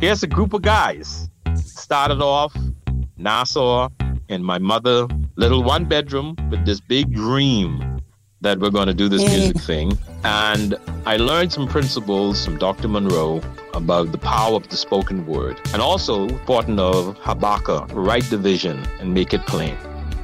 here's a group of guys. Started off Nassau and my mother, little one bedroom with this big dream that we're going to do this music mm. thing. And I learned some principles from Dr. Munroe about the power of the spoken word and also important of Habakkuk, write the vision and make it plain.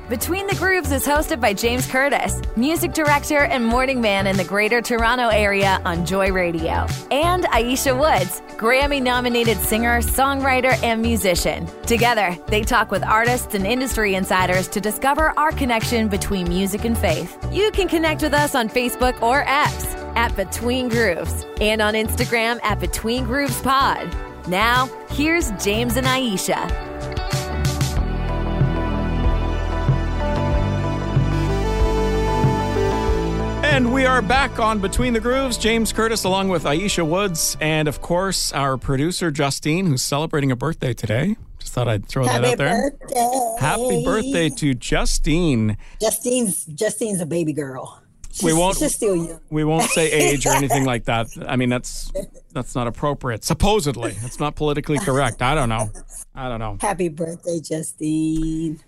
Between the Grooves is hosted by James Curtis, music director and morning man in the Greater Toronto Area on Joy Radio, and Ayiesha Woods, Grammy nominated singer, songwriter, and musician. Together, they talk with artists and industry insiders to discover our connection between music and faith. You can connect with us on Facebook or X at Between Grooves and on Instagram at Between Grooves Pod. Now, here's James and Ayiesha. And we are back on Between the Grooves. James Curtis, along with Ayiesha Woods, and of course, our producer, Justine, who's celebrating a birthday today. Just thought I'd throw Happy that out there. Birthday. Happy birthday to Justine. Justine's Justine's a baby girl. She's, We won't- She's still young. We won't say age or anything like that. I mean, that's that's not appropriate. Supposedly, it's not politically correct. I don't know. I don't know. Happy birthday, Justine.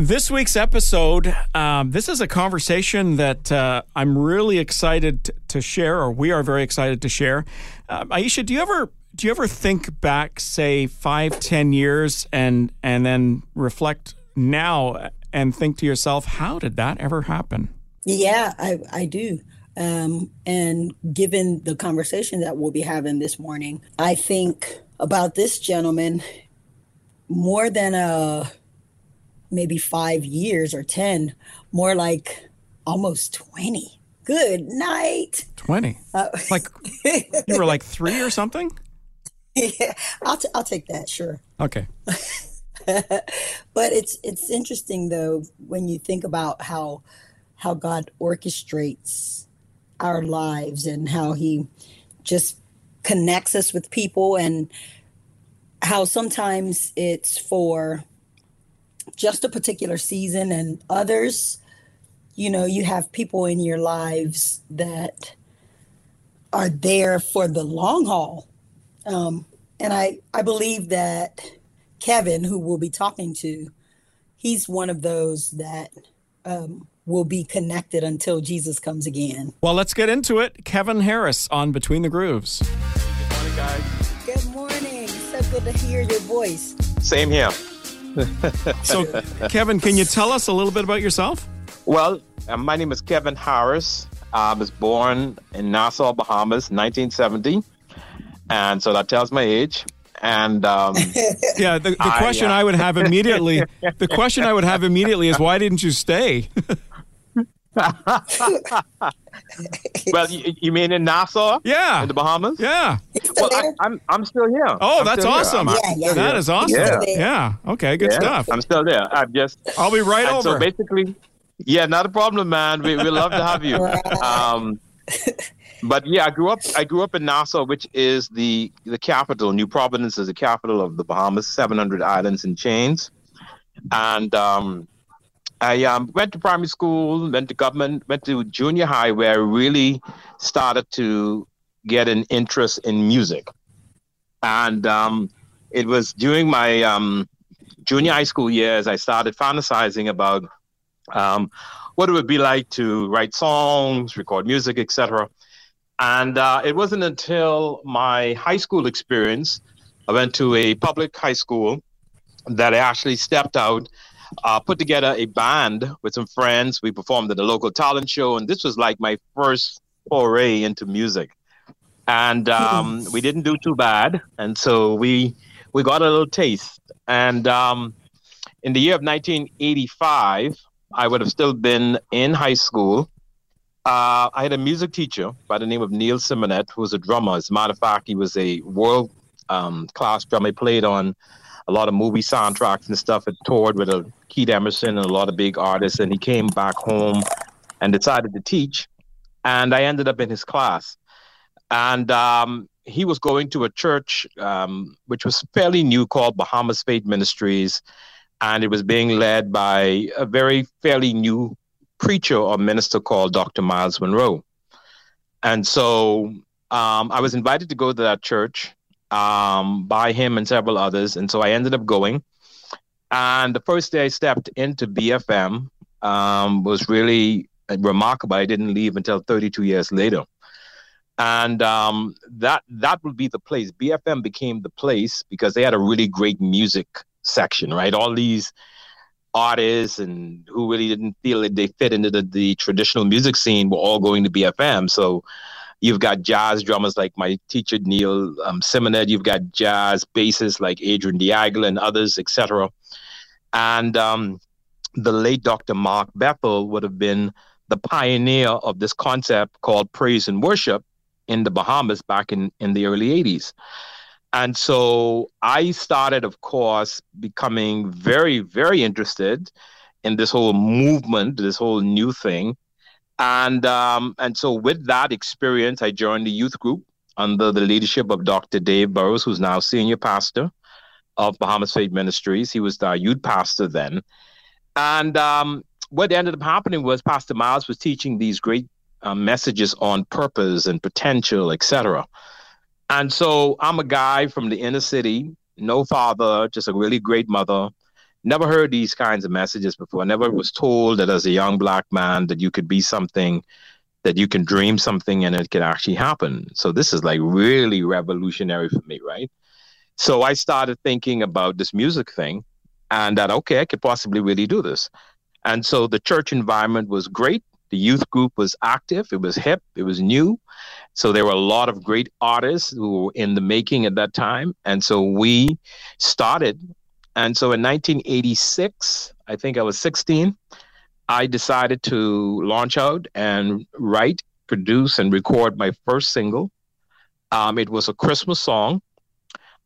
This week's episode, um, this is a conversation that uh, I'm really excited to share, or we are very excited to share. Uh, Ayiesha, do you ever do you ever think back, say five, ten years, and and then reflect now and think to yourself, how did that ever happen? Yeah, I I do. Um, and given the conversation that we'll be having this morning, I think about this gentleman more than a maybe five years or ten, more like almost twenty. Good night. Twenty, Uh, like you were like three or something. yeah, I'll t- I'll take that. Sure. Okay. but it's it's interesting though when you think about how how God orchestrates our lives and how he just connects us with people and how sometimes it's for just a particular season and others you know you have people in your lives that are there for the long haul um, and i i believe that kevin who we'll be talking to he's one of those that um, will be connected until jesus comes again Well, let's get into it. Kevin Harris on Between the Grooves. Good morning, guys. good morning so good to hear your voice Same here. So, Kevin, can you tell us a little bit about yourself? Well, uh, my name is Kevin Harris. I was born in Nassau, Bahamas, 1970. And so that tells my age. And um, Yeah, the, the I, question uh, I would have immediately, the question I would have immediately is why didn't you stay? well, you, you mean in Nassau? Yeah. In the Bahamas? Yeah. Well, I, there? I'm, I'm still here. Oh, I'm that's awesome. I'm- Yeah, yeah. That is awesome. Yeah. Yeah. Okay. Good yeah, stuff. I'm still there. I'm just. I'll be right over. So basically, yeah, not a problem, man. We we love to have you. Um, but yeah, I grew up. I grew up in Nassau, which is the the capital. New Providence is the capital of the Bahamas, 700 islands and chains. And um, I um, went to primary school, went to government, went to junior high, where I really started to get an interest in music. And um, it was during my um, junior high school years I started fantasizing about um, what it would be like to write songs, record music, etc. And uh, it wasn't until my high school experience, I went to a public high school, that I actually stepped out, uh, put together a band with some friends. We performed at a local talent show, and this was like my first foray into music. And um, we didn't do too bad, and so we we got a little taste. And um, in the year of 1985, I would have still been in high school. Uh, I had a music teacher by the name of Neil Simonet, who was a drummer. As a matter of fact, he was a world um, class drummer. He played on a lot of movie soundtracks and stuff. Had toured with a Keith Emerson and a lot of big artists. And he came back home and decided to teach. And I ended up in his class. And um, he was going to a church um, which was fairly new called Bahamas Faith Ministries. And it was being led by a very fairly new preacher or minister called Dr. Myles Munroe. And so um, I was invited to go to that church. Um, by him and several others. And so I ended up going. And the first day I stepped into BFM um, was really remarkable. I didn't leave until 32 years later. And um, that that would be the place. BFM became the place because they had a really great music section, right? All these artists and who really didn't feel that they fit into the, the traditional music scene were all going to BFM. So you've got jazz drummers like my teacher Neil um, Simonet. You've got jazz bassists like Adrian Diagla and others, etc. And um, the late Dr. Mark Bethel would have been the pioneer of this concept called praise and worship in the Bahamas back in, in the early 80s. And so I started, of course, becoming very, very interested in this whole movement, this whole new thing. And um, and so with that experience, I joined the youth group under the leadership of Dr. Dave Burrows, who's now senior pastor of Bahamas Faith Ministries. He was the youth pastor then. And um, what ended up happening was Pastor Myles was teaching these great uh, messages on purpose and potential, etc. And so I'm a guy from the inner city, no father, just a really great mother. Never heard these kinds of messages before. Never mm-hmm. was told that as a young black man that you could be something, that you can dream something and it could actually happen. So this is like really revolutionary for me, right? So I started thinking about this music thing and that okay, I could possibly really do this. And so the church environment was great. The youth group was active, it was hip, it was new. So there were a lot of great artists who were in the making at that time. And so we started. And so in 1986, I think I was 16, I decided to launch out and write, produce, and record my first single. Um, it was a Christmas song.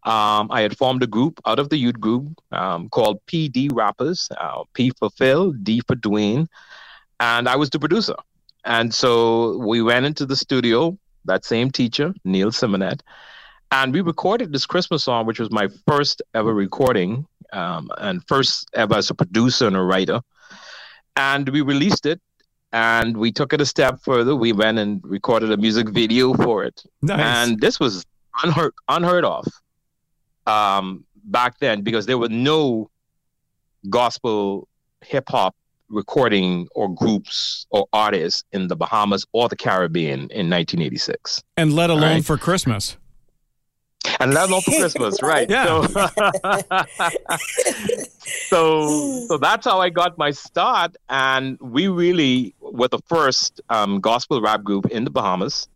Um, I had formed a group out of the youth group um, called PD Rappers, uh, P for Phil, D for Dwayne, and I was the producer. And so we went into the studio, that same teacher, Neil Simonet, and we recorded this Christmas song, which was my first ever recording um, and first ever as a producer and a writer. And we released it and we took it a step further. We went and recorded a music video for it. Nice. And this was unheard, unheard of um, back then because there were no gospel hip hop recording or groups or artists in the Bahamas or the Caribbean in 1986. And let alone right? for Christmas. And let alone for Christmas, right? Yeah. So, so, so that's how I got my start. And we really were the first um, gospel rap group in the Bahamas.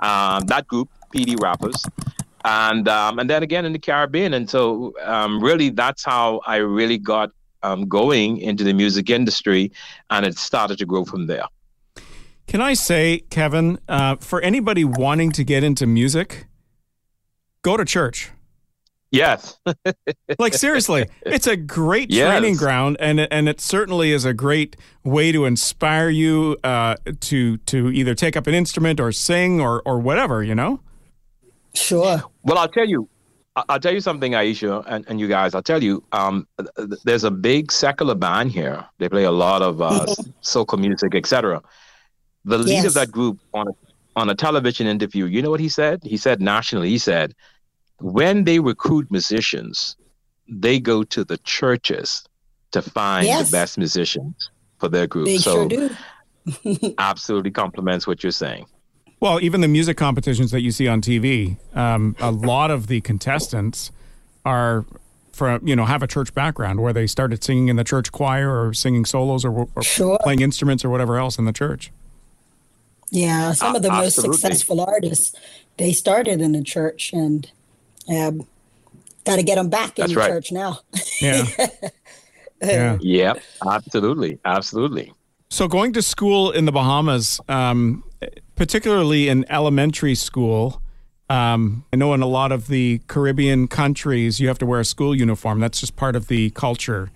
Um, that group, PD Rappers, and um, and then again in the Caribbean. And so um, really, that's how I really got um, going into the music industry, and it started to grow from there. Can I say, Kevin, uh, for anybody wanting to get into music, go to church. Yes. like seriously, it's a great yes. training ground, and and it certainly is a great way to inspire you uh, to to either take up an instrument or sing or or whatever. You know. Sure. Well, I'll tell you. I'll tell you something, Ayiesha, and, and you guys. I'll tell you. Um, there's a big secular band here. They play a lot of uh, soca music, etc. The lead yes. of that group on a, on a television interview, you know what he said? He said nationally, he said, when they recruit musicians, they go to the churches to find yes. the best musicians for their group. They so, sure do. absolutely complements what you're saying. Well, even the music competitions that you see on TV, um, a lot of the contestants are from you know have a church background where they started singing in the church choir or singing solos or, or sure. playing instruments or whatever else in the church. Yeah, some uh, of the most successful artists they started in the church and um, got to get them back in That's the right. church now. Yeah. yeah. Yep. Absolutely. Absolutely. So going to school in the Bahamas, um, particularly in elementary school. Um, I know in a lot of the Caribbean countries, you have to wear a school uniform. That's just part of the culture.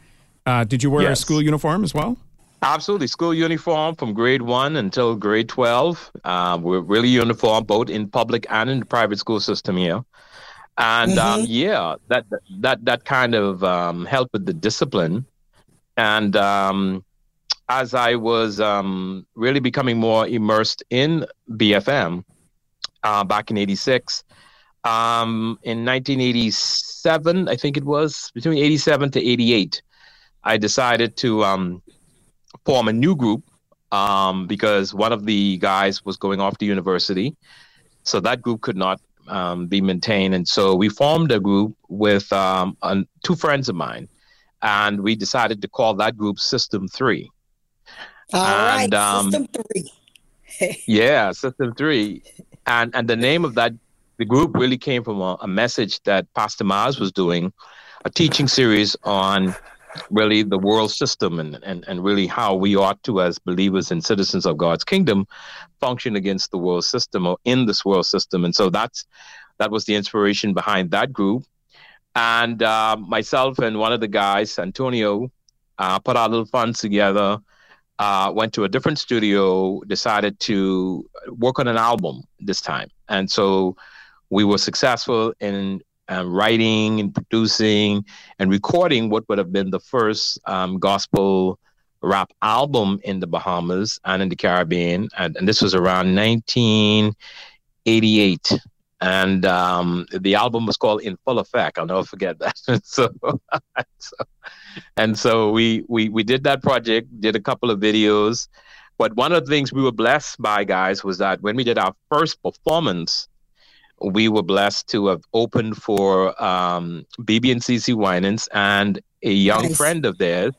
Uh, did you wear yes. a school uniform as well? Absolutely. School uniform from grade one until grade 12. Uh, we're really uniform both in public and in the private school system here. And um, mm-hmm. um, yeah, that, that, that kind of um, helped with the discipline. And um, as I was um, really becoming more immersed in BFM uh, back in '86, um, in 1987, I think it was between 87 to 88, I decided to um, form a new group um, because one of the guys was going off to university. So that group could not um, be maintained. And so we formed a group with um, two friends of mine, and we decided to call that group System 3. All and, right, um, System 3. yeah, System 3. And, and the name of that the group really came from a, a message that Pastor Myles was doing, a teaching series on really the world system and, and, and really how we ought to, as believers and citizens of God's kingdom, function against the world system or in this world system. And so that's that was the inspiration behind that group. And uh, myself and one of the guys, Antonio, uh, put our little funds together, uh, went to a different studio, decided to work on an album this time. And so we were successful in uh, writing and producing and recording what would have been the first um, gospel rap album in the Bahamas and in the Caribbean. And, and this was around 1988. And um, the album was called In Full Effect. I'll never forget that. so, so, and so we, we, we did that project, did a couple of videos. But one of the things we were blessed by, guys, was that when we did our first performance, we were blessed to have opened for um, BeBe and CC Winans and a young nice. friend of theirs.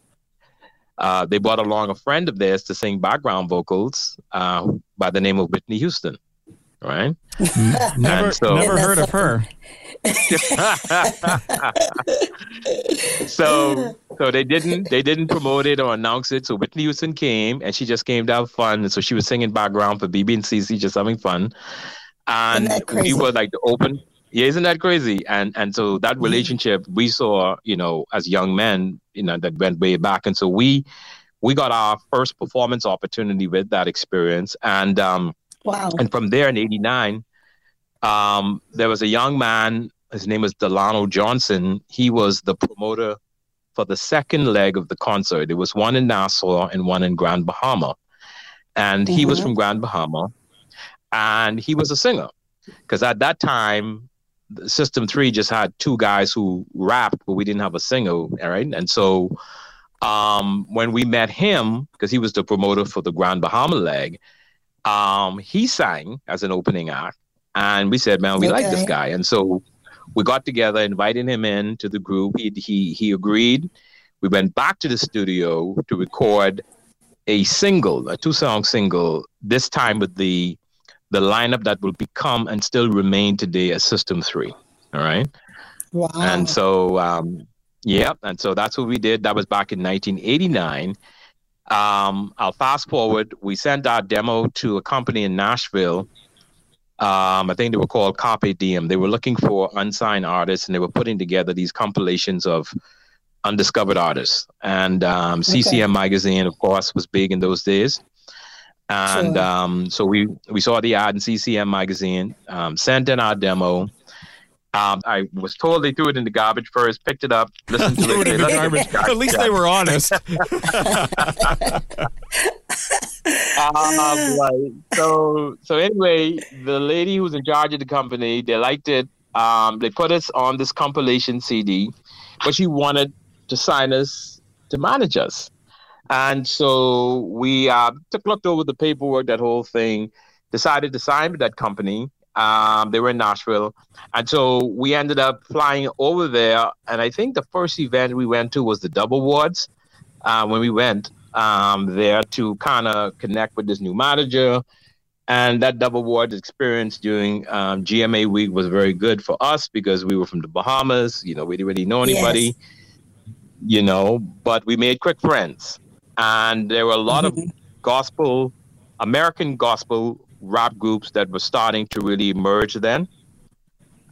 Uh, they brought along a friend of theirs to sing background vocals uh, by the name of Whitney Houston. Right? never, so, never heard of her. so, so they didn't they didn't promote it or announce it. So Whitney Houston came, and she just came to have fun. And so she was singing background for BeBe and CC, just having fun and we were like the open yeah isn't that crazy? And and so that mm-hmm. relationship we saw you know as young men you know that went way back. And so we we got our first performance opportunity with that experience. And um wow. and from there in 89 um there was a young man his name was delano johnson. He was the promoter for the second leg of the concert. There was one in nassau and one in grand bahama. And mm-hmm. he was mm-hmm. from grand bahama and he was a singer. Because at that time system 3 just had two guys who rapped but we didn't have a singer all right and so um, when we met him because he was the promoter for the grand bahama leg um, he sang as an opening act and we said man we okay. like this guy. And so we got together invited him in to the group. He, he, he agreed. We went back to the studio to record a single a two song single this time with the the lineup that will become and still remain today as System 3. All right. Wow. And so, um, yeah, and so that's what we did. That was back in 1989. Um, I'll fast forward. We sent our demo to a company in Nashville. Um, I think they were called Carpe Diem. They were looking for unsigned artists and they were putting together these compilations of undiscovered artists. And um, okay. CCM Magazine, of course, was big in those days. And sure. um, so we we saw the ad in CCM magazine, um, sent in our demo. Um, I was told they threw it in the garbage first, picked it up, listened to it. it the garbage. At least they were honest. um, like, so so anyway, the lady who's in charge of the company, they liked it. Um, they put us on this compilation CD, but she wanted to sign us to manage us. And so we uh, took looked over the paperwork, that whole thing, decided to sign with that company. Um, they were in Nashville, and so we ended up flying over there. And I think the first event we went to was the Dove Awards. Uh, when we went um, there to kind of connect with this new manager, and that Dove Awards experience during um, GMA week was very good for us because we were from the Bahamas. You know, we didn't really know anybody. Yes. You know, but we made quick friends and there were a lot of mm-hmm. gospel, American gospel rap groups that were starting to really emerge then.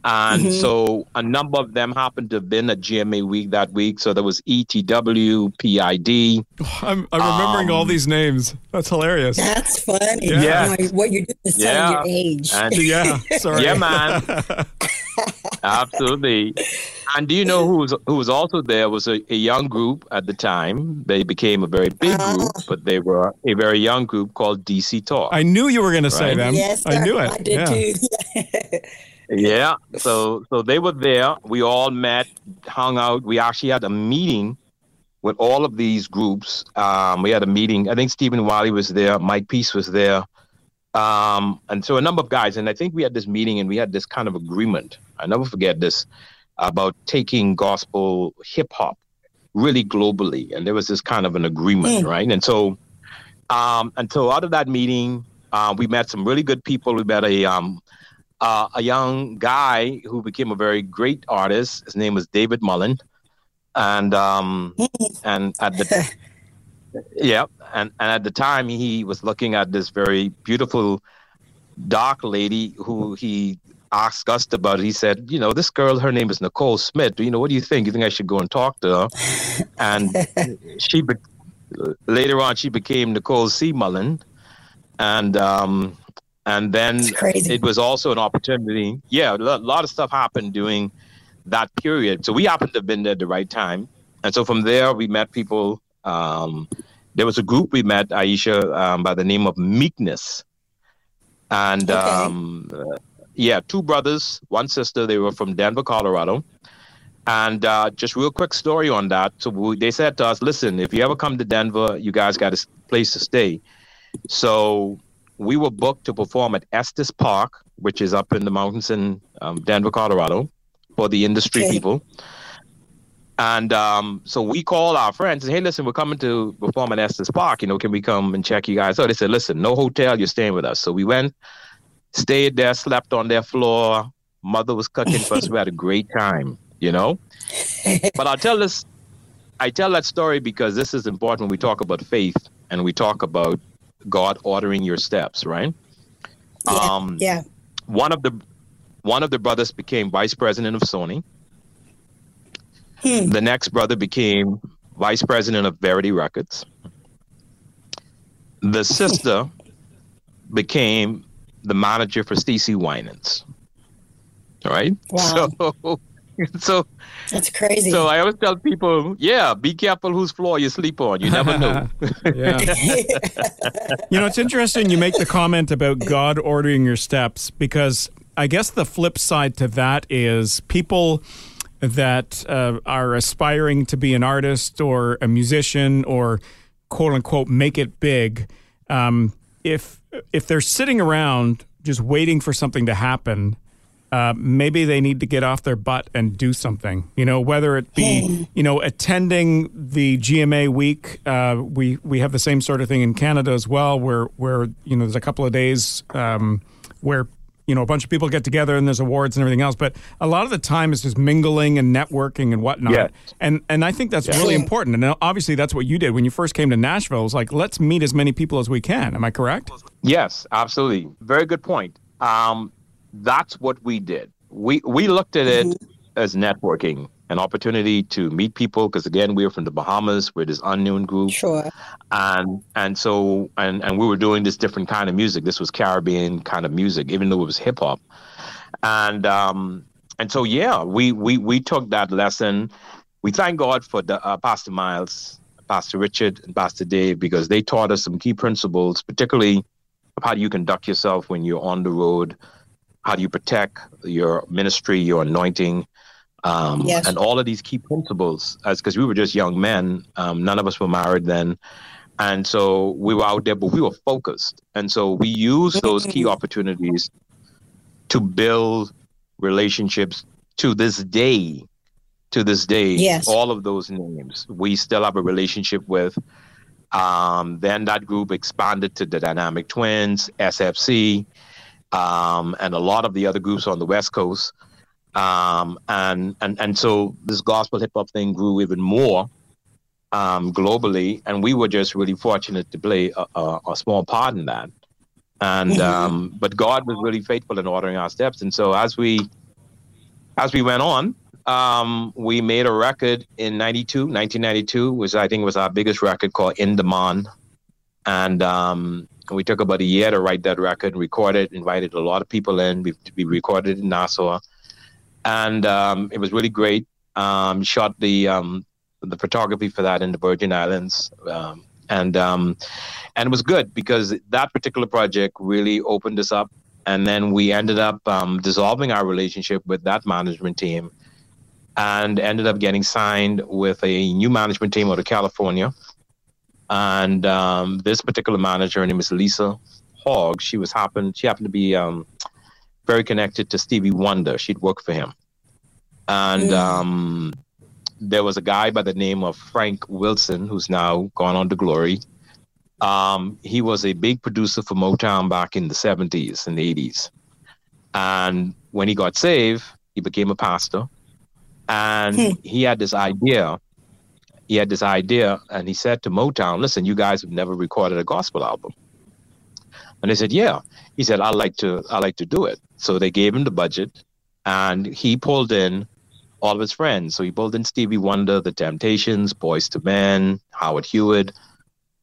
And mm-hmm. so a number of them happened to have been at GMA Week that week. So there was ETW, PID. I'm, I'm remembering um, all these names. That's hilarious. That's funny. Yeah. what you're doing is telling yeah. your age. And, yeah. Sorry. Yeah, man. Absolutely. And do you know who was who was also there was a, a, young group at the time. They became a very big uh-huh. group, but they were a very young group called DC Talk. I knew you were going to say them. Yes, I knew it. I did yeah. too. yeah. So so they were there. We all met, hung out. We actually had a meeting with all of these groups. Um, we had a meeting. I think Stephen Wiley was there. Mike Peace was there. Um, and so a number of guys. And I think we had this meeting and we had this kind of agreement. I never forget this about taking gospel hip hop really globally. And there was this kind of an agreement, mm. right? And so, um, and so out of that meeting, uh, we met some really good people. We met a um, uh, a young guy who became a very great artist. His name was David Mullen, and um, and at the yeah, and and at the time he was looking at this very beautiful dark lady who he asked us about. it, He said, you know, this girl, her name is Nicole Smith. You know, what do you think? You think I should go and talk to her? And she be- later on she became Nicole C. Mullen, and um, and then it was also an opportunity. Yeah, a lot of stuff happened during that period. So we happened to have been there at the right time. And so from there, we met people. Um, there was a group we met, Ayiesha, um, by the name of Meekness. And okay. um, yeah, two brothers, one sister. They were from Denver, Colorado. And uh, just real quick story on that. So we, they said to us, listen, if you ever come to Denver, you guys got a place to stay. So we were booked to perform at Estes Park, which is up in the mountains in um, Denver, Colorado, for the industry okay. people. And um, so we called our friends and hey, listen, we're coming to perform at Estes Park. You know, can we come and check you guys? So they said, listen, no hotel, you're staying with us. So we went, stayed there, slept on their floor. Mother was cooking for us. We had a great time, you know. but I'll tell this, I tell that story because this is important when we talk about faith and we talk about God ordering your steps, right? Yeah. Um, yeah. One of the one of the brothers became vice president of Sony. Hmm. The next brother became vice president of Verity Records. The sister became the manager for Stacey Winans. All right. Wow. So so that's crazy. So I always tell people, yeah, be careful whose floor you sleep on. You never know. yeah. you know, it's interesting you make the comment about God ordering your steps because I guess the flip side to that is people that uh, are aspiring to be an artist or a musician or quote unquote make it big. Um, if if they're sitting around just waiting for something to happen uh, maybe they need to get off their butt and do something. You know, whether it be you know attending the GMA week. Uh, we we have the same sort of thing in Canada as well, where where you know there's a couple of days um, where you know a bunch of people get together and there's awards and everything else. But a lot of the time is just mingling and networking and whatnot. Yes. And and I think that's yes. really important. And obviously that's what you did when you first came to Nashville. It was like let's meet as many people as we can. Am I correct? Yes, absolutely. Very good point. Um, that's what we did. We we looked at it mm-hmm. as networking, an opportunity to meet people because again we were from the Bahamas, we're this unknown group. Sure. And and so and and we were doing this different kind of music. This was Caribbean kind of music, even though it was hip hop. And um and so yeah, we we we took that lesson. We thank God for the uh, Pastor Myles, Pastor Richard, and Pastor Dave because they taught us some key principles, particularly of how you conduct yourself when you're on the road how do you protect your ministry, your anointing, um, yes. and all of these key principles. As because we were just young men, um, none of us were married then, and so we were out there, but we were focused, and so we used those key mm-hmm. opportunities to build relationships. To this day, to this day, yes. all of those names we still have a relationship with. Um, then that group expanded to the Dynamic Twins, SFC, um, and a lot of the other groups on the West Coast. Um, and, and, and so this gospel hip hop thing grew even more um, globally. And we were just really fortunate to play a, a, a small part in that. And um, but God was really faithful in ordering our steps. And so as we as we went on, um, we made a record in 92, 1992, which I think was our biggest record called In Demand. And um, we took about a year to write that record, record it, invited a lot of people in. We, we recorded in Nassau, and um, it was really great. Um, shot the um, the photography for that in the Virgin Islands, um, and um, and it was good because that particular project really opened us up and then we ended up um, dissolving our relationship with that management team and ended up getting signed with a new management team out of California. And this particular manager, her name is Lisa Hogg. She was happened. She happened to be very connected to Stevie Wonder. She'd worked for him, and um, there was a guy by the name of Frank Wilson who's now gone on to glory. Um, he was a big producer for Motown back in the 70s and 80s. And when he got saved, he became a pastor. And hmm. he had this idea. He had this idea, and he said to Motown, Listen, you guys have never recorded a gospel album. And they said, Yeah. He said, I like to I like to do it. So they gave him the budget and he pulled in all of his friends. So he pulled in Stevie Wonder, The Temptations, Boyz II Men, Howard Hewitt,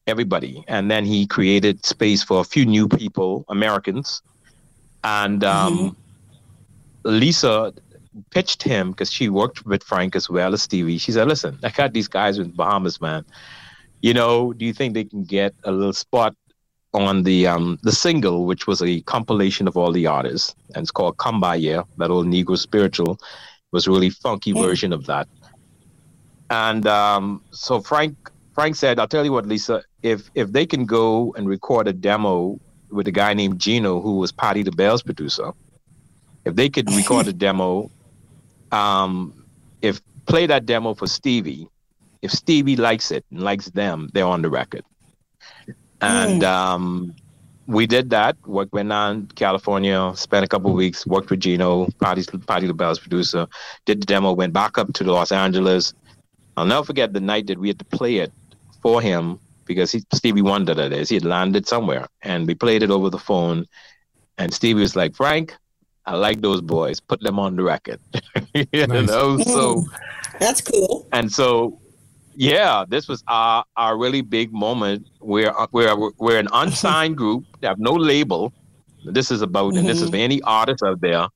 everybody. And then he created space for a few new people, Americans. And um, mm-hmm. Lisa pitched him because she worked with Frank as well as Stevie. She said, Listen, I got these guys in Bahamas, man. You know, do you think they can get a little spot on the um, the single, which was a compilation of all the artists, and it's called Kumbaya, that old Negro spiritual. Was a really funky mm. version of that. And um, so Frank Frank said, "I'll tell you what, Lisa, if if they can go and record a demo with a guy named Gino, who was Patti Bell's producer, if they could record a demo, um, if play that demo for Stevie, if Stevie likes it and likes them, they're on the record." And um, we did that. Work went on California, spent a couple of weeks, worked with Gino, Patti, Patti LaBelle's producer, did the demo, went back up to Los Angeles. I'll never forget the night that we had to play it for him because he, Stevie Wonder, that is. He had landed somewhere and we played it over the phone. And Stevie was like, Frank, I like those boys. Put them on the record. you nice. know, so that's cool. And so yeah, this was our, our really big moment where we're, we're an unsigned group, they have no label. This is about, mm-hmm. and this is for mm-hmm. any artist out there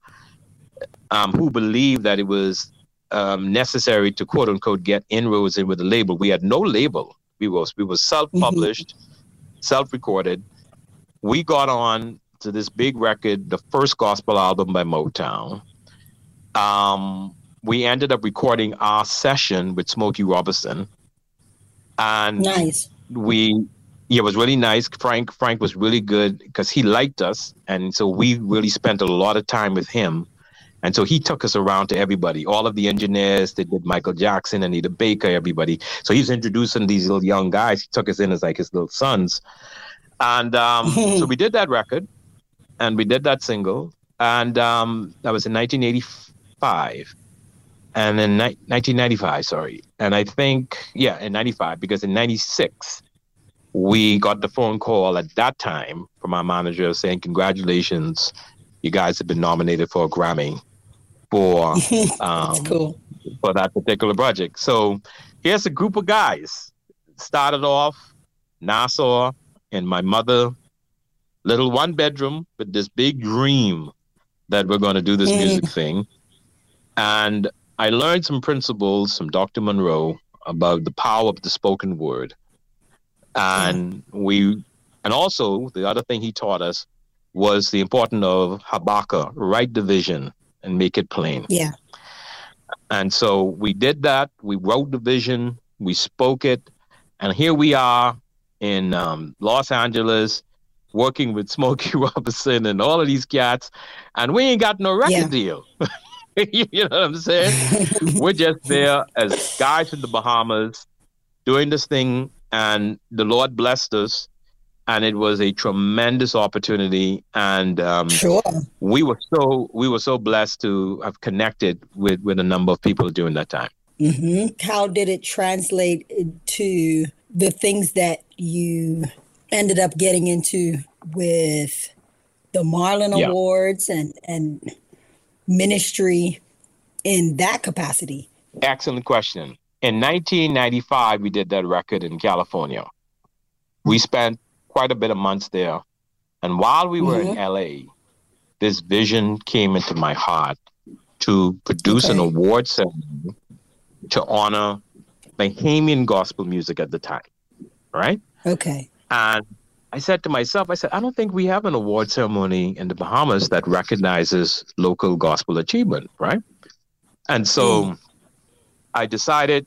um, who believe that it was um, necessary to quote unquote get inroads in with a label. We had no label. We was we were self published, mm-hmm. self recorded. We got on to this big record, the first gospel album by Motown. Um, we ended up recording our session with Smokey Robinson. And nice. we yeah, it was really nice. Frank Frank was really good because he liked us, and so we really spent a lot of time with him. And so he took us around to everybody, all of the engineers. They did Michael Jackson, and Anita Baker, everybody. So he was introducing these little young guys. He took us in as like his little sons, and um, so we did that record, and we did that single, and um, that was in 1985 and in ni- 1995, sorry. And I think, yeah, in 95, because in 96, we got the phone call at that time from our manager saying, Congratulations, you guys have been nominated for a Grammy for, um, cool. for that particular project. So here's a group of guys. Started off Nassau and my mother, little one bedroom with this big dream that we're going to do this music thing. And I learned some principles from Dr. Munroe about the power of the spoken word. And we, and also the other thing he taught us was the importance of Habakkuk, write the vision and make it plain. Yeah. And so we did that. We wrote the vision, we spoke it, and here we are in um, Los Angeles working with Smokey Robinson and all of these cats, and we ain't got no record yeah. deal. you know what I'm saying? We're just there as guys in the Bahamas doing this thing, and the Lord blessed us, and it was a tremendous opportunity. And um, sure. we were so we were so blessed to have connected with with a number of people during that time. Mm-hmm. How did it translate to the things that you ended up getting into with the Marlin yeah. Awards and and ministry in that capacity? Excellent question. In 1995, we did that record in California. We spent quite a bit of months there. And while we were mm-hmm. in LA, this vision came into my heart to produce okay. an award ceremony to honor Bahamian gospel music at the time. Right? Okay. And I said to myself, I said, I don't think we have an award ceremony in the Bahamas that recognizes local gospel achievement, right? And so mm. I decided,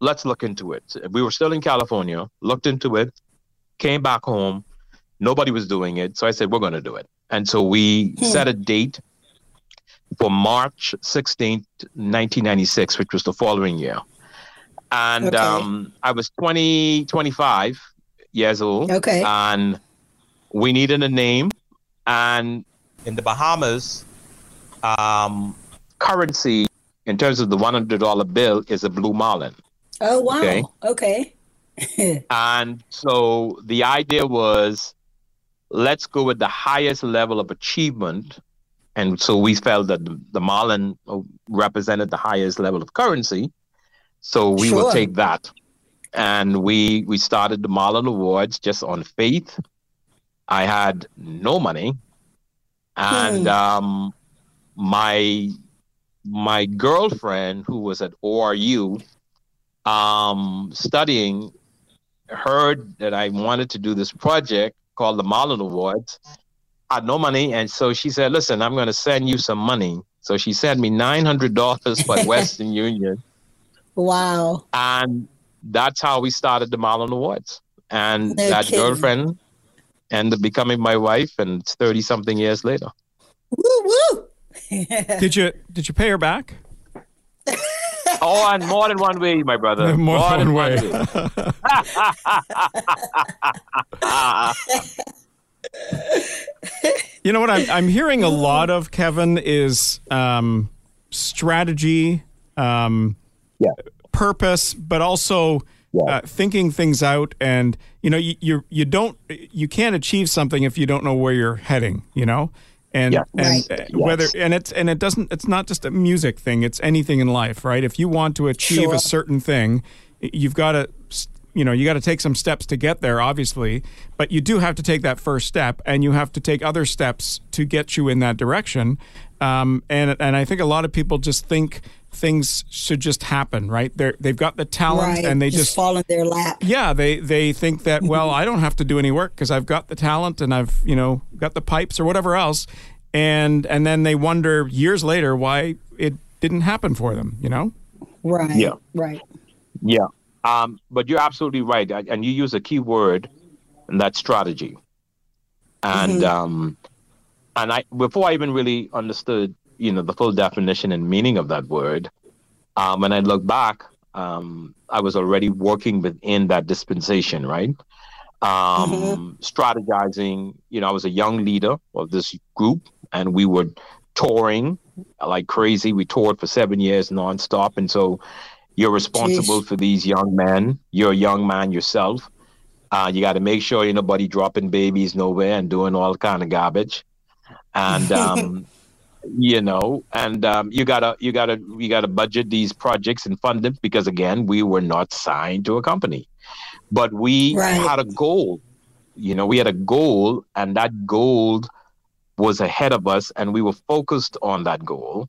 let's look into it. We were still in California, looked into it, came back home. Nobody was doing it. So I said, we're going to do it. And so we hmm. set a date for March 16th, 1996, which was the following year. And okay. um, I was 20, 25 years old. Okay. And we needed a name. And in the Bahamas, um, currency in terms of the $100 bill is a blue marlin. Oh, wow. Okay. okay. and so the idea was let's go with the highest level of achievement. And so we felt that the, the marlin represented the highest level of currency. So we sure. would take that and we we started the Marlin Awards just on faith. I had no money, and hmm. um, my my girlfriend who was at ORU um, studying heard that I wanted to do this project called the Marlin Awards. I had no money, and so she said, "Listen, I'm going to send you some money." So she sent me nine hundred dollars by Western Union. Wow! And that's how we started the Marlin Awards. And no that kidding. girlfriend ended up becoming my wife, and it's thirty something years later. Woo woo! did you did you pay her back? oh, and more than one way, my brother. More, more than one way. way. you know what I'm I'm hearing a lot of Kevin is um, strategy. Um, yeah purpose, but also yeah. uh, thinking things out. And you know, you, you you don't you can't achieve something if you don't know where you're heading. You know, and yeah. and right. whether yes. and it's and it doesn't it's not just a music thing. It's anything in life, right? If you want to achieve sure. a certain thing, you've got to you know you got to take some steps to get there obviously but you do have to take that first step and you have to take other steps to get you in that direction um, and and i think a lot of people just think things should just happen, right? They they've got the talent right. and they just, just, fall in their lap. Yeah, they they think that well, I don't have to do any work because I've got the talent and I've you know got the pipes or whatever else, and and then they wonder years later why it didn't happen for them. You know? Right. Yeah. Right. Yeah. Um, but you're absolutely right, and you use a key word, and that's strategy. And mm-hmm. um, and I before I even really understood you know the full definition and meaning of that word. Um, when I look back, um, I was already working within that dispensation, right? Um, mm-hmm. Strategizing. You know, I was a young leader of this group, and we were touring like crazy. We toured for seven years nonstop, and so you're responsible Jeez. for these young men. You're a young man yourself. Uh, you got to make sure you're nobody dropping babies nowhere and doing all kind of garbage. And um, you know and um, you gotta you gotta you gotta budget these projects and fund them because again we were not signed to a company but we right. had a goal you know we had a goal and that goal was ahead of us and we were focused on that goal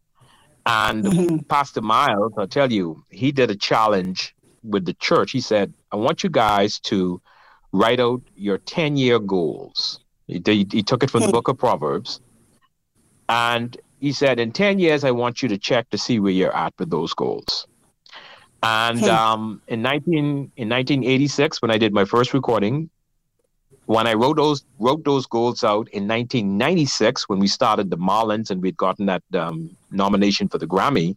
and mm-hmm. pastor myles i'll tell you he did a challenge with the church he said i want you guys to write out your 10 year goals he, he, took it from the hmm. book of proverbs and he said, in 10 years, I want you to check to see where you're at with those goals. And hmm. um, in 19 in 1986, when I did my first recording, when I wrote those wrote those goals out in 1996, when we started the Marlins and we'd gotten that um, nomination for the Grammy,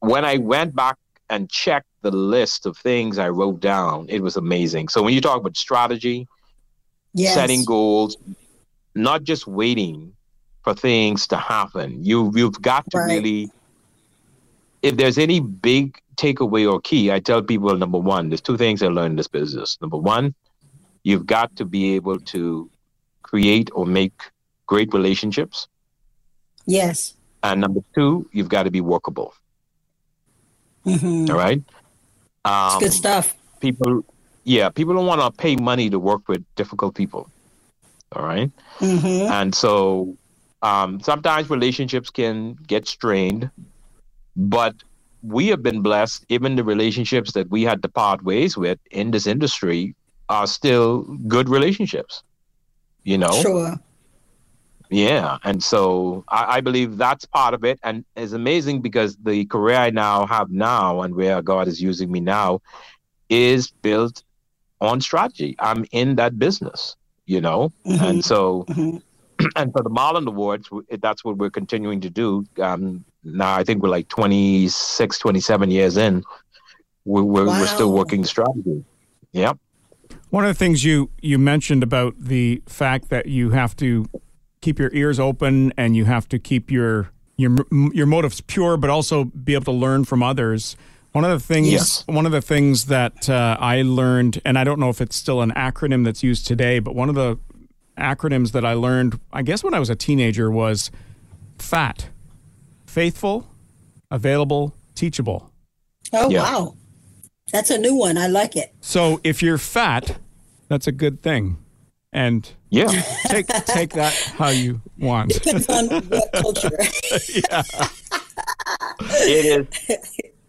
when I went back and checked the list of things I wrote down, it was amazing. So when you talk about strategy, yes. setting goals, not just waiting for things to happen. You you've got to right. really if there's any big takeaway or key, I tell people number one, there's two things I learned in this business. Number one, you've got to be able to create or make great relationships. Yes. And number two, you've got to be workable. Mm-hmm. All right. Um, good stuff. People, yeah, people don't want to pay money to work with difficult people. All right? mm-hmm. And so um, sometimes relationships can get strained, but we have been blessed, even the relationships that we had to part ways with in this industry, are still good relationships. You know, Sure. yeah, and so I, I believe that's part of it, and it's amazing because the career I now have now, and where God is using me now, is built on strategy. I'm in that business, you know, and so Mhm. and for the Marlin Awards, that's what we're continuing to do. Um, now I think we're like 26, 27 years in. We're, we're, we're still Wow. working strategy. Yep. One of the things you you mentioned about the fact that you have to keep your ears open and you have to keep your your your motives pure, but also be able to learn from others. One of the things, Yes. one of the things that uh, I learned, and I don't know if it's still an acronym that's used today, but one of the acronyms that I learned, I guess when I was a teenager, was FAT: faithful, available, teachable. Oh Yeah. wow, that's a new one. I like it. So if you're fat, that's a good thing, and Yeah. take take that how you want. Depends on what culture. Yeah. It is.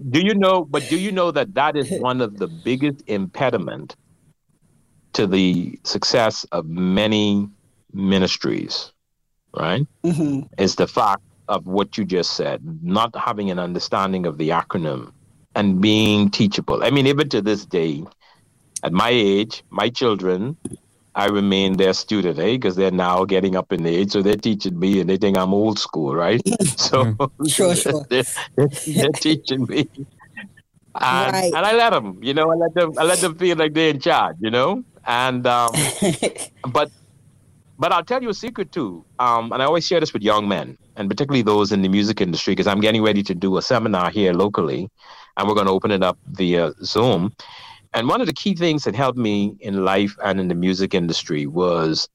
Do you know? But do you know that that is one of the biggest impediment to the success of many ministries, right? hmm Is the fact of what you just said, not having an understanding of the acronym and being teachable. I mean, even to this day, at my age, my children, I remain their student, eh? Because they're now getting up in age, so they're teaching me, and they think I'm old school, right? so Sure, sure. they're, they're teaching me, and, Right. and I let them, you know, I let them, I let them feel like they're in charge, you know, and um, but but I'll tell you a secret too. Um, and I always share this with young men, and particularly those in the music industry, because I'm getting ready to do a seminar here locally, and we're going to open it up via Zoom. And one of the key things that helped me in life and in the music industry was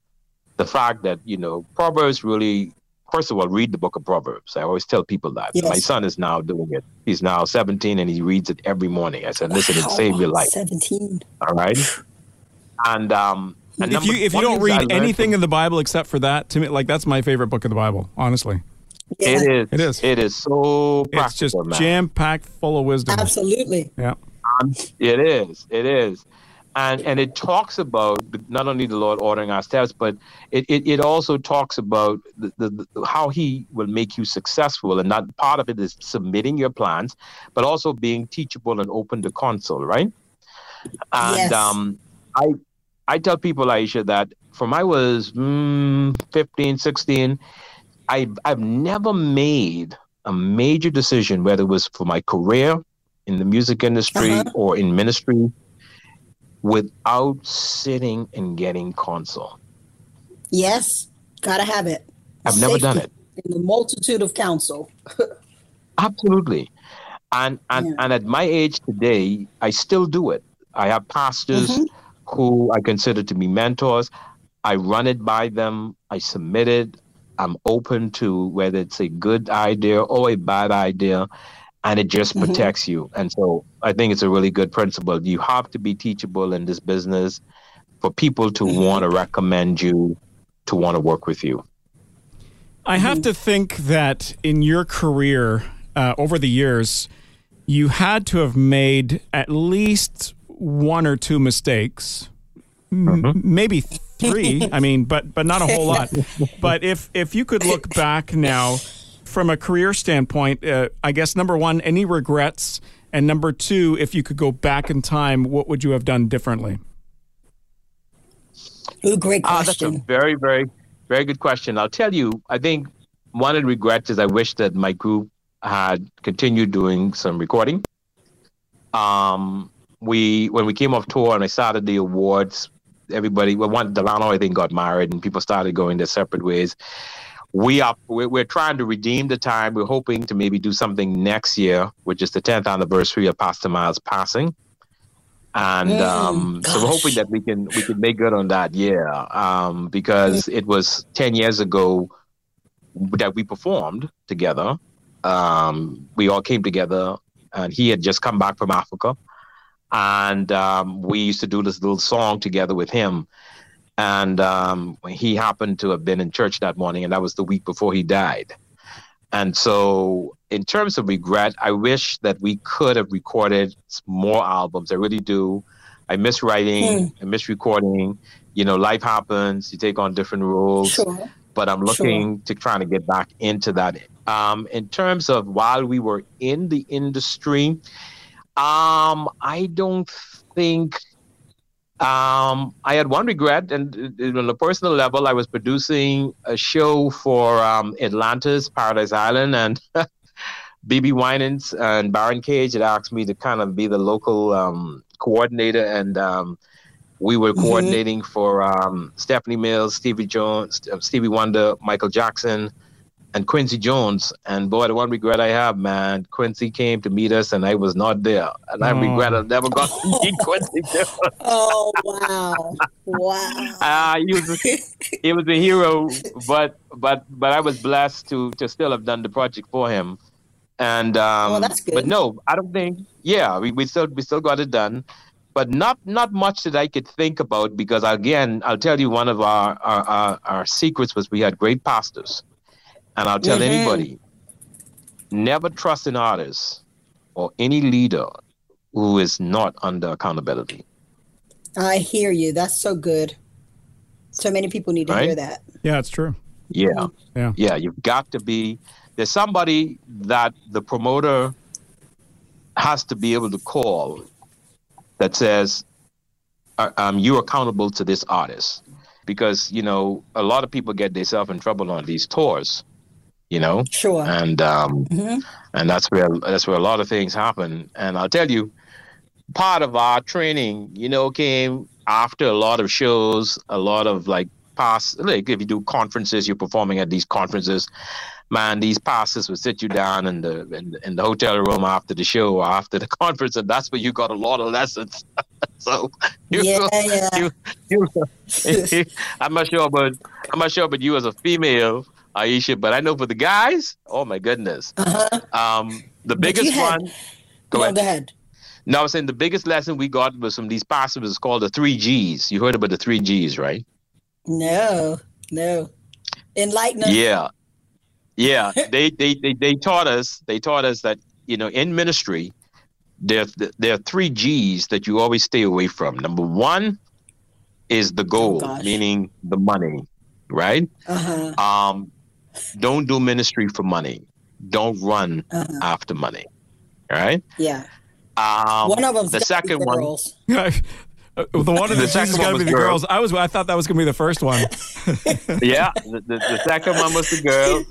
the fact that you know Proverbs really. First of all, read the book of Proverbs. I always tell people that. Yes. My son is now doing it. He's now 17 and he reads it every morning. I said, listen, it saved your life. Seventeen. All right. And um, and if you if you don't read anything from- in the Bible except for that, to me, like that's my favorite book of the Bible. Honestly, Yeah, It is. It is. It is so it's just jam packed full of wisdom. absolutely. Yeah. It is. It is. And and it talks about not only the Lord ordering our steps, but it, it, it also talks about the, the, the how He will make you successful. And not part of it is submitting your plans, but also being teachable and open to counsel, right? And Yes. um, I I tell people, Ayiesha, that from I was mm, 15, 16, I, I've never made a major decision, whether it was for my career in the music industry Uh-huh. or in ministry, without sitting and getting counsel. Yes, gotta have it. I've never done it. In the multitude of counsel. Absolutely. And and, Yeah. and at my age today, I still do it. I have pastors Mhm. Who I consider to be mentors. I run it by them. I submit it. I'm open to whether it's a good idea or a bad idea, and it just Mhm. protects you. And so I think it's a really good principle. You have to be teachable in this business for people to Mhm. want to recommend you, to want to work with you. I have to think that in your career uh, over the years, you had to have made at least one or two mistakes, M- maybe three. I mean, but but not a whole lot. But if if you could look back now from a career standpoint, uh, I guess number one, any regrets, and number two, if you could go back in time, what would you have done differently? Ooh, great Ah, that's a question. very, very, very good question. I'll tell you, I think one of the regrets is I wish that my group had continued doing some recording. Um, we when we came off tour and I started the awards, everybody well one Delano I think got married and people started going their separate ways. We are we're, we're trying to redeem the time. We're hoping to maybe do something next year, which is the 10th anniversary of Pastor Myles passing. And Mm, um, so we're hoping that we can we can make good on that, yeah. Um, because it was 10 years ago that we performed together. Um, we all came together, and he had just come back from Africa, and um, we used to do this little song together with him. And um, he happened to have been in church that morning, and that was the week before he died. And so, in terms of regret, I wish that we could have recorded more albums. I really do. I miss writing, I miss recording. You know, life happens. You take on different roles. Sure. But I'm looking to trying to get back into that. Um, in terms of while we were in the industry, um, I don't think um, I had one regret, and uh, on a personal level, I was producing a show for um, Atlantis, Paradise Island, and BeBe Winans and Baron Cage had asked me to kind of be the local um, coordinator, and um, we were mm-hmm. coordinating for um, Stephanie Mills, Stevie Jones, Stevie Wonder, Michael Jackson, and Quincy Jones. And boy, the one regret I have, man, Quincy came to meet us and I was not there. And I regret I never got to meet Quincy Jones. oh, wow. Wow. Uh, he, was a, he was a hero, but but but I was blessed to to still have done the project for him. And um, well, that's good. but no, I don't think. Yeah, we, we still we still got it done, but not not much that I could think about because again, I'll tell you one of our our, our, our secrets was we had great pastors and I'll tell mm-hmm. anybody never trust an artist or any leader who is not under accountability. I hear you. That's so good. So many people need to right? hear that. Yeah, it's true. Yeah. Mm-hmm. Yeah. Yeah. You've got to be, there's somebody that the promoter has to be able to call that says, uh, um, you're accountable to this artist. Because, you know, a lot of people get themselves in trouble on these tours you know. Sure. And um, mm-hmm. and that's where that's where a lot of things happen. And I'll tell you, part of our training, you know, came after a lot of shows, a lot of like past like if you do conferences, you're performing at these conferences. Man, these pastors would sit you down in the in, the, in the hotel room after the show or after the conference, and that's where you got a lot of lessons. so you, yeah, yeah. You, you, I'm not sure, but I'm not sure, but you as a female, Ayiesha, but I know for the guys, oh my goodness. Uh-huh. Um, the biggest had, one. Go, no, ahead. go ahead. No, I was saying the biggest lesson we got was from these pastors is called the three G's. You heard about the three G's, right? No, no. Enlighten us. Yeah. Yeah. they, they they they taught us, they taught us that, you know, in ministry, there, there are three G's that you always stay away from. Number one is the goal, oh, meaning the money, right? Uh-huh. Um, don't do ministry for money. Don't run uh-huh. after money. All right. Yeah. Um, one of them. The second one. Uh, the one of the, the second one was the girls. girls. I was. I thought that was going to be the first one. yeah, the, the, the, second one was the girls.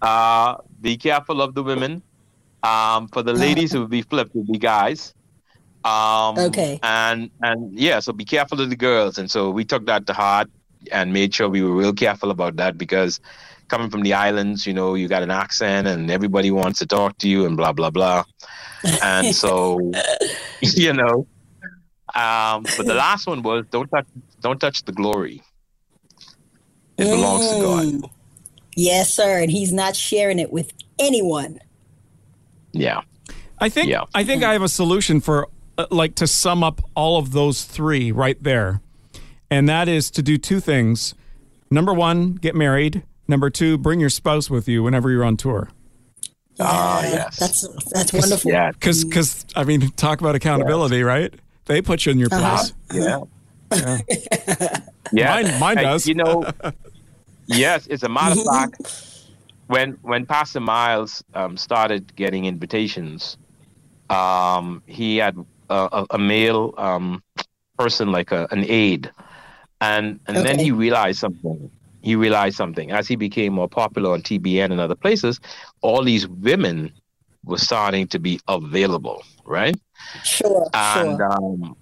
Uh, be careful of the women. Um, for the ladies, it would be flipped. It would be guys. Um, okay. And and yeah, so be careful of the girls. And so we took that to heart and made sure we were real careful about that because coming from the islands, you know, you got an accent and everybody wants to talk to you and blah blah blah. And so, you know, um, but the last one was don't touch don't touch the glory. It mm. belongs to God. Mm. Yes, sir, and He's not sharing it with anyone. Yeah, I think yeah. I think I have a solution for uh, like to sum up all of those three right there, and that is to do two things. Number one, get married. Number two, bring your spouse with you whenever you're on tour. Ah, uh, yes. That's that's wonderful. Yeah, because because I mean, talk about accountability, yes. right? They put you in your uh-huh. place. Uh-huh. Yeah. Yeah. yeah. Mine, mine does. I, you know, yes. it's a matter of fact, when when Pastor Myles um, started getting invitations, um, he had a, a male um, person like a, an aide, and and okay. then he realized something he realized something. As he became more popular on TBN and other places, all these women were starting to be available, right? Sure. And sure. Um,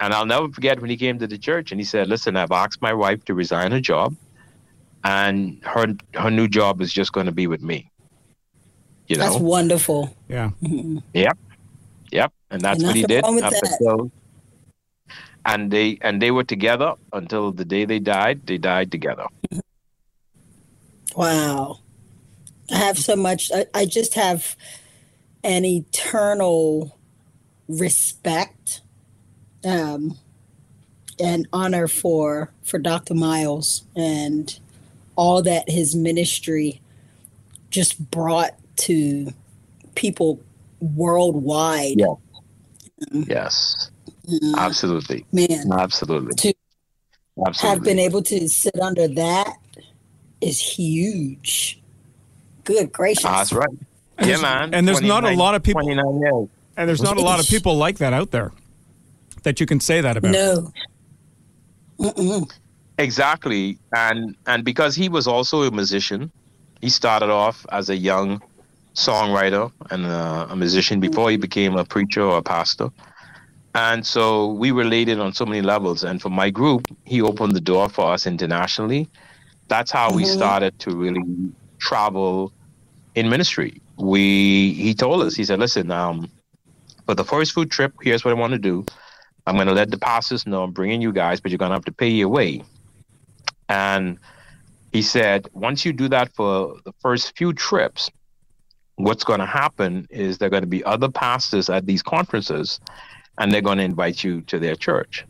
and I'll never forget when he came to the church and he said, "Listen, I've asked my wife to resign her job, and her her new job is just going to be with me." You know, that's wonderful. Yeah. Mm-hmm. Yep. Yep. And that's and what he did. That and they and they were together until the day they died. They died together. Wow, I have so much. I, I just have an eternal respect um, and honor for for Dr. Myles and all that his ministry just brought to people worldwide. Yeah. Um, yes Absolutely. Man, Absolutely. to Absolutely. have been able to sit under that is huge. Good gracious. That's right. Yeah, man. and there's not a lot of people- 29 years. And there's not a lot of people like that out there that you can say that about. No. Exactly, and and because he was also a musician, he started off as a young songwriter and uh, a musician before he became a preacher or a pastor. And so we related on so many levels. And for my group, he opened the door for us internationally. That's how we started to really travel in ministry. We he told us, he said, listen, um, for the first food trip, here's what I want to do. I'm going to let the pastors know I'm bringing you guys, but you're going to have to pay your way. And he said, once you do that for the first few trips, what's going to happen is there are going to be other pastors at these conferences and they're going to invite you to their church.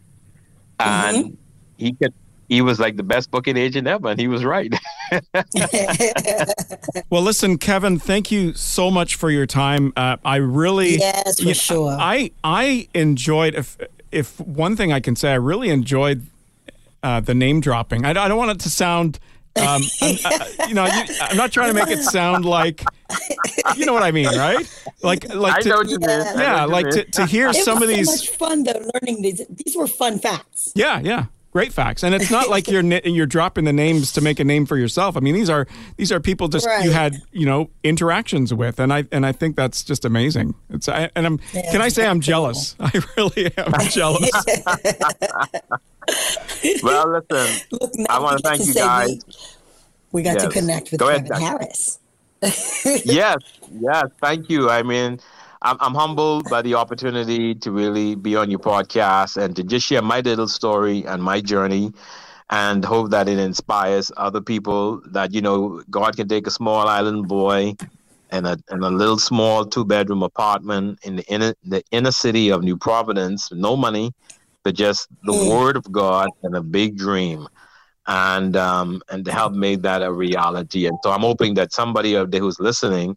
And he could, he was like the best booking agent ever, and he was right. Well, listen, Kevin, thank you so much for your time. Uh, I really, Yes, for Yeah, sure. I I enjoyed if if one thing I can say, I really enjoyed uh, the name dropping. I, I don't want it to sound. Um, I'm, I, you know, you, I'm not trying to make it sound like, you know what I mean, right? Like, like I to, know what you mean. I know yeah, you like mean. to, to hear it some was of these. so much fun though learning these. These were fun facts. Yeah, yeah. Great facts, and it's not like you're you're dropping the names to make a name for yourself. I mean, these are these are people just you had you know interactions with, and I and I think that's just amazing. It's I, and I'm Yeah, can I say I'm pretty cool. jealous? I really am jealous. well, listen, Look, I want to thank you say guys. We, we got to connect with Go Kevin Doc. Harris. yes, yes. Thank you. I mean, I'm, I'm humbled by the opportunity to really be on your podcast and to just share my little story and my journey and hope that it inspires other people that, you know, God can take a small island boy and a, and a little small two bedroom apartment in the inner, the inner city of New Providence, no money, but just the word of God and a big dream and um, and to help make that a reality. And so I'm hoping that somebody out there who's listening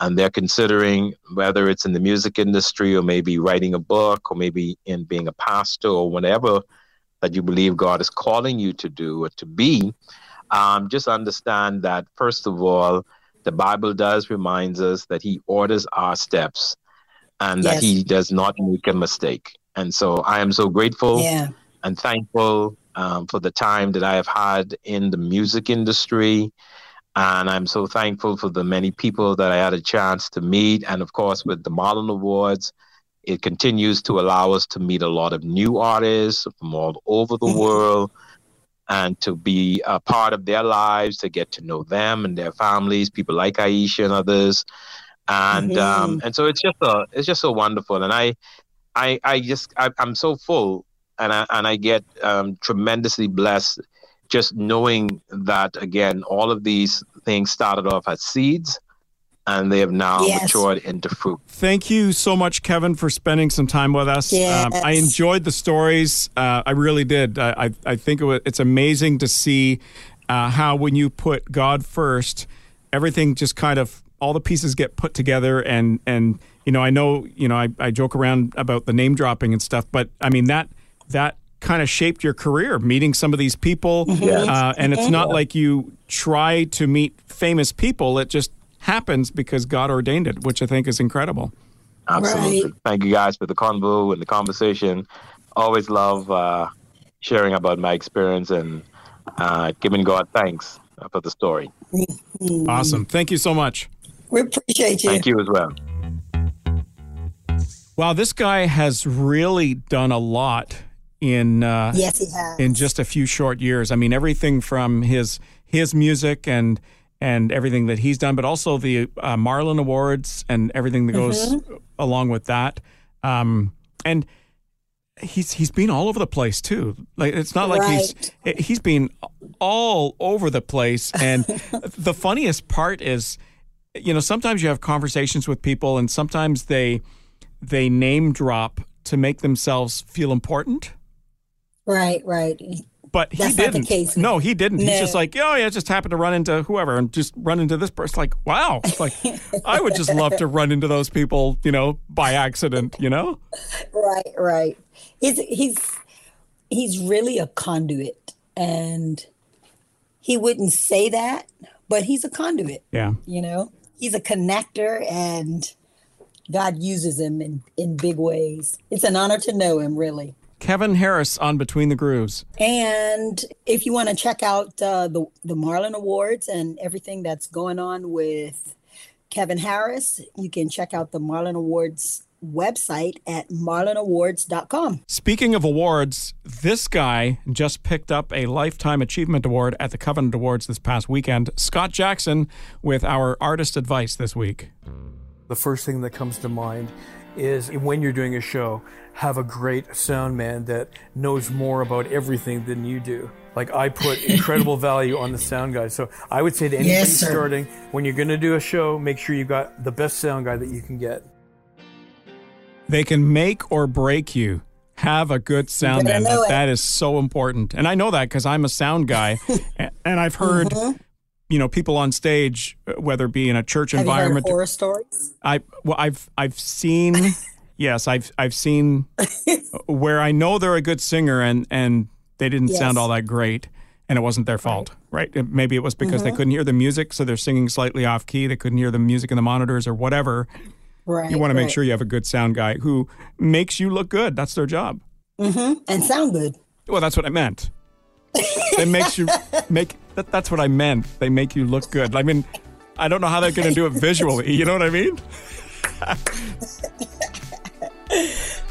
and they're considering whether it's in the music industry or maybe writing a book or maybe in being a pastor or whatever that you believe God is calling you to do or to be, um, just understand that first of all, the Bible does reminds us that He orders our steps and that He does not make a mistake. And so I am so grateful Yeah. and thankful um, for the time that I have had in the music industry. And I'm so thankful for the many people that I had a chance to meet. And of course, with the Marlin Awards, it continues to allow us to meet a lot of new artists from all over the world and to be a part of their lives, to get to know them and their families, people like Ayiesha and others. And um, and so it's just a it's just so wonderful. And I I I just I, I'm so full and I and I get um, tremendously blessed just knowing that again all of these things started off as seeds and they have now Yes. matured into fruit. Thank you so much, Kevin, for spending some time with us. Um, I enjoyed the stories. Uh, I really did. I, I, I think it was, it's amazing to see uh, how when you put God first, everything just kind of all the pieces get put together. And and you know, I know you know I, I joke around about the name dropping and stuff, but I mean that that kind of shaped your career, meeting some of these people. Uh, and it's not like you try to meet famous people; it just happens because God ordained it, which I think is incredible. Absolutely. Right. Thank you guys for the convo and the conversation. Always love uh, sharing about my experience and uh, giving God thanks for the story. Awesome. Thank you so much. We appreciate you. Thank you as well. Wow, this guy has really done a lot in uh, Yes, he has. in just a few short years. I mean, everything from his his music and and everything that he's done, but also the uh, Marlin Awards and everything that goes along with that. Um, and he's he's been all over the place too. Like it's not like he's he's been all over the place. And the funniest part is, you know, sometimes you have conversations with people, and sometimes they they name drop to make themselves feel important. Right, right. But he That's not the didn't. case. No, he didn't. He's just like, oh yeah, just happened to run into whoever and just run into this person. Like, wow. Like I would just love to run into those people, you know, by accident, you know? right right he's he's he's really a conduit and he wouldn't say that but he's a conduit Yeah. you know he's a connector and god uses him in in big ways it's an honor to know him really Kevin Harris on Between the Grooves. and if you want to check out uh, the the marlin awards and everything that's going on with kevin harris you can check out the marlin awards website at marlinawards.com Speaking of awards, this guy just picked up a Lifetime Achievement Award at the Covenant Awards this past weekend. Scott Jackson with our artist advice this week. The first thing that comes to mind is when you're doing a show, have a great sound man that knows more about everything than you do. Like I put incredible value on the sound guy. So I would say to anybody Yes, starting, when you're going to do a show, make sure you got the best sound guy that you can get. They can make or break you. Have a good sound man. That, that is so important. And I know that because I'm a sound guy. And I've heard, Mm-hmm. You know, people on stage, uh, whether it be in a church Have you heard environment. horror stories? I well, I've I've seen yes, I've I've seen where I know they're a good singer and and they didn't sound all that great and it wasn't their fault, right? It- Maybe it was because Mm-hmm. they couldn't hear the music, so they're singing slightly off key. They couldn't hear the music in the monitors or whatever. Right. You want to make right. sure you have a good sound guy who makes you look good. That's their job. Mm-hmm. And sound good. Well, that's what I meant. it makes you make that, that's what I meant. They make you look good. I mean, I don't know how they're going to do it visually. You know what I mean?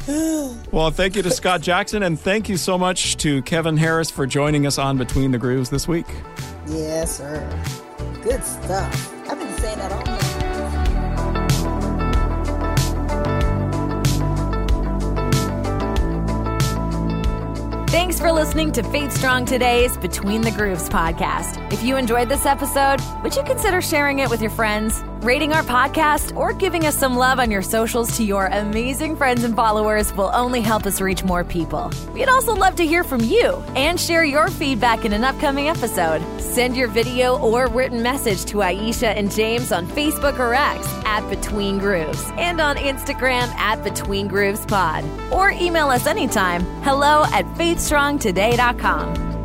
well, thank you to Scott Jackson and thank you so much to Kevin Harris for joining us on Between the Grooves this week. Yes, sir. Good stuff. I've been saying that all Thanks for listening to Faith Strong Today's Between the Grooves podcast. If you enjoyed this episode, would you consider sharing it with your friends, rating our podcast, or giving us some love on your socials to your amazing friends and followers will only help us reach more people. We'd also love to hear from you and share your feedback in an upcoming episode. Send your video or written message to Ayiesha and James on Facebook or X at Between Grooves and on Instagram at Between Grooves Pod. Or email us anytime hello at faithstrongtoday.com.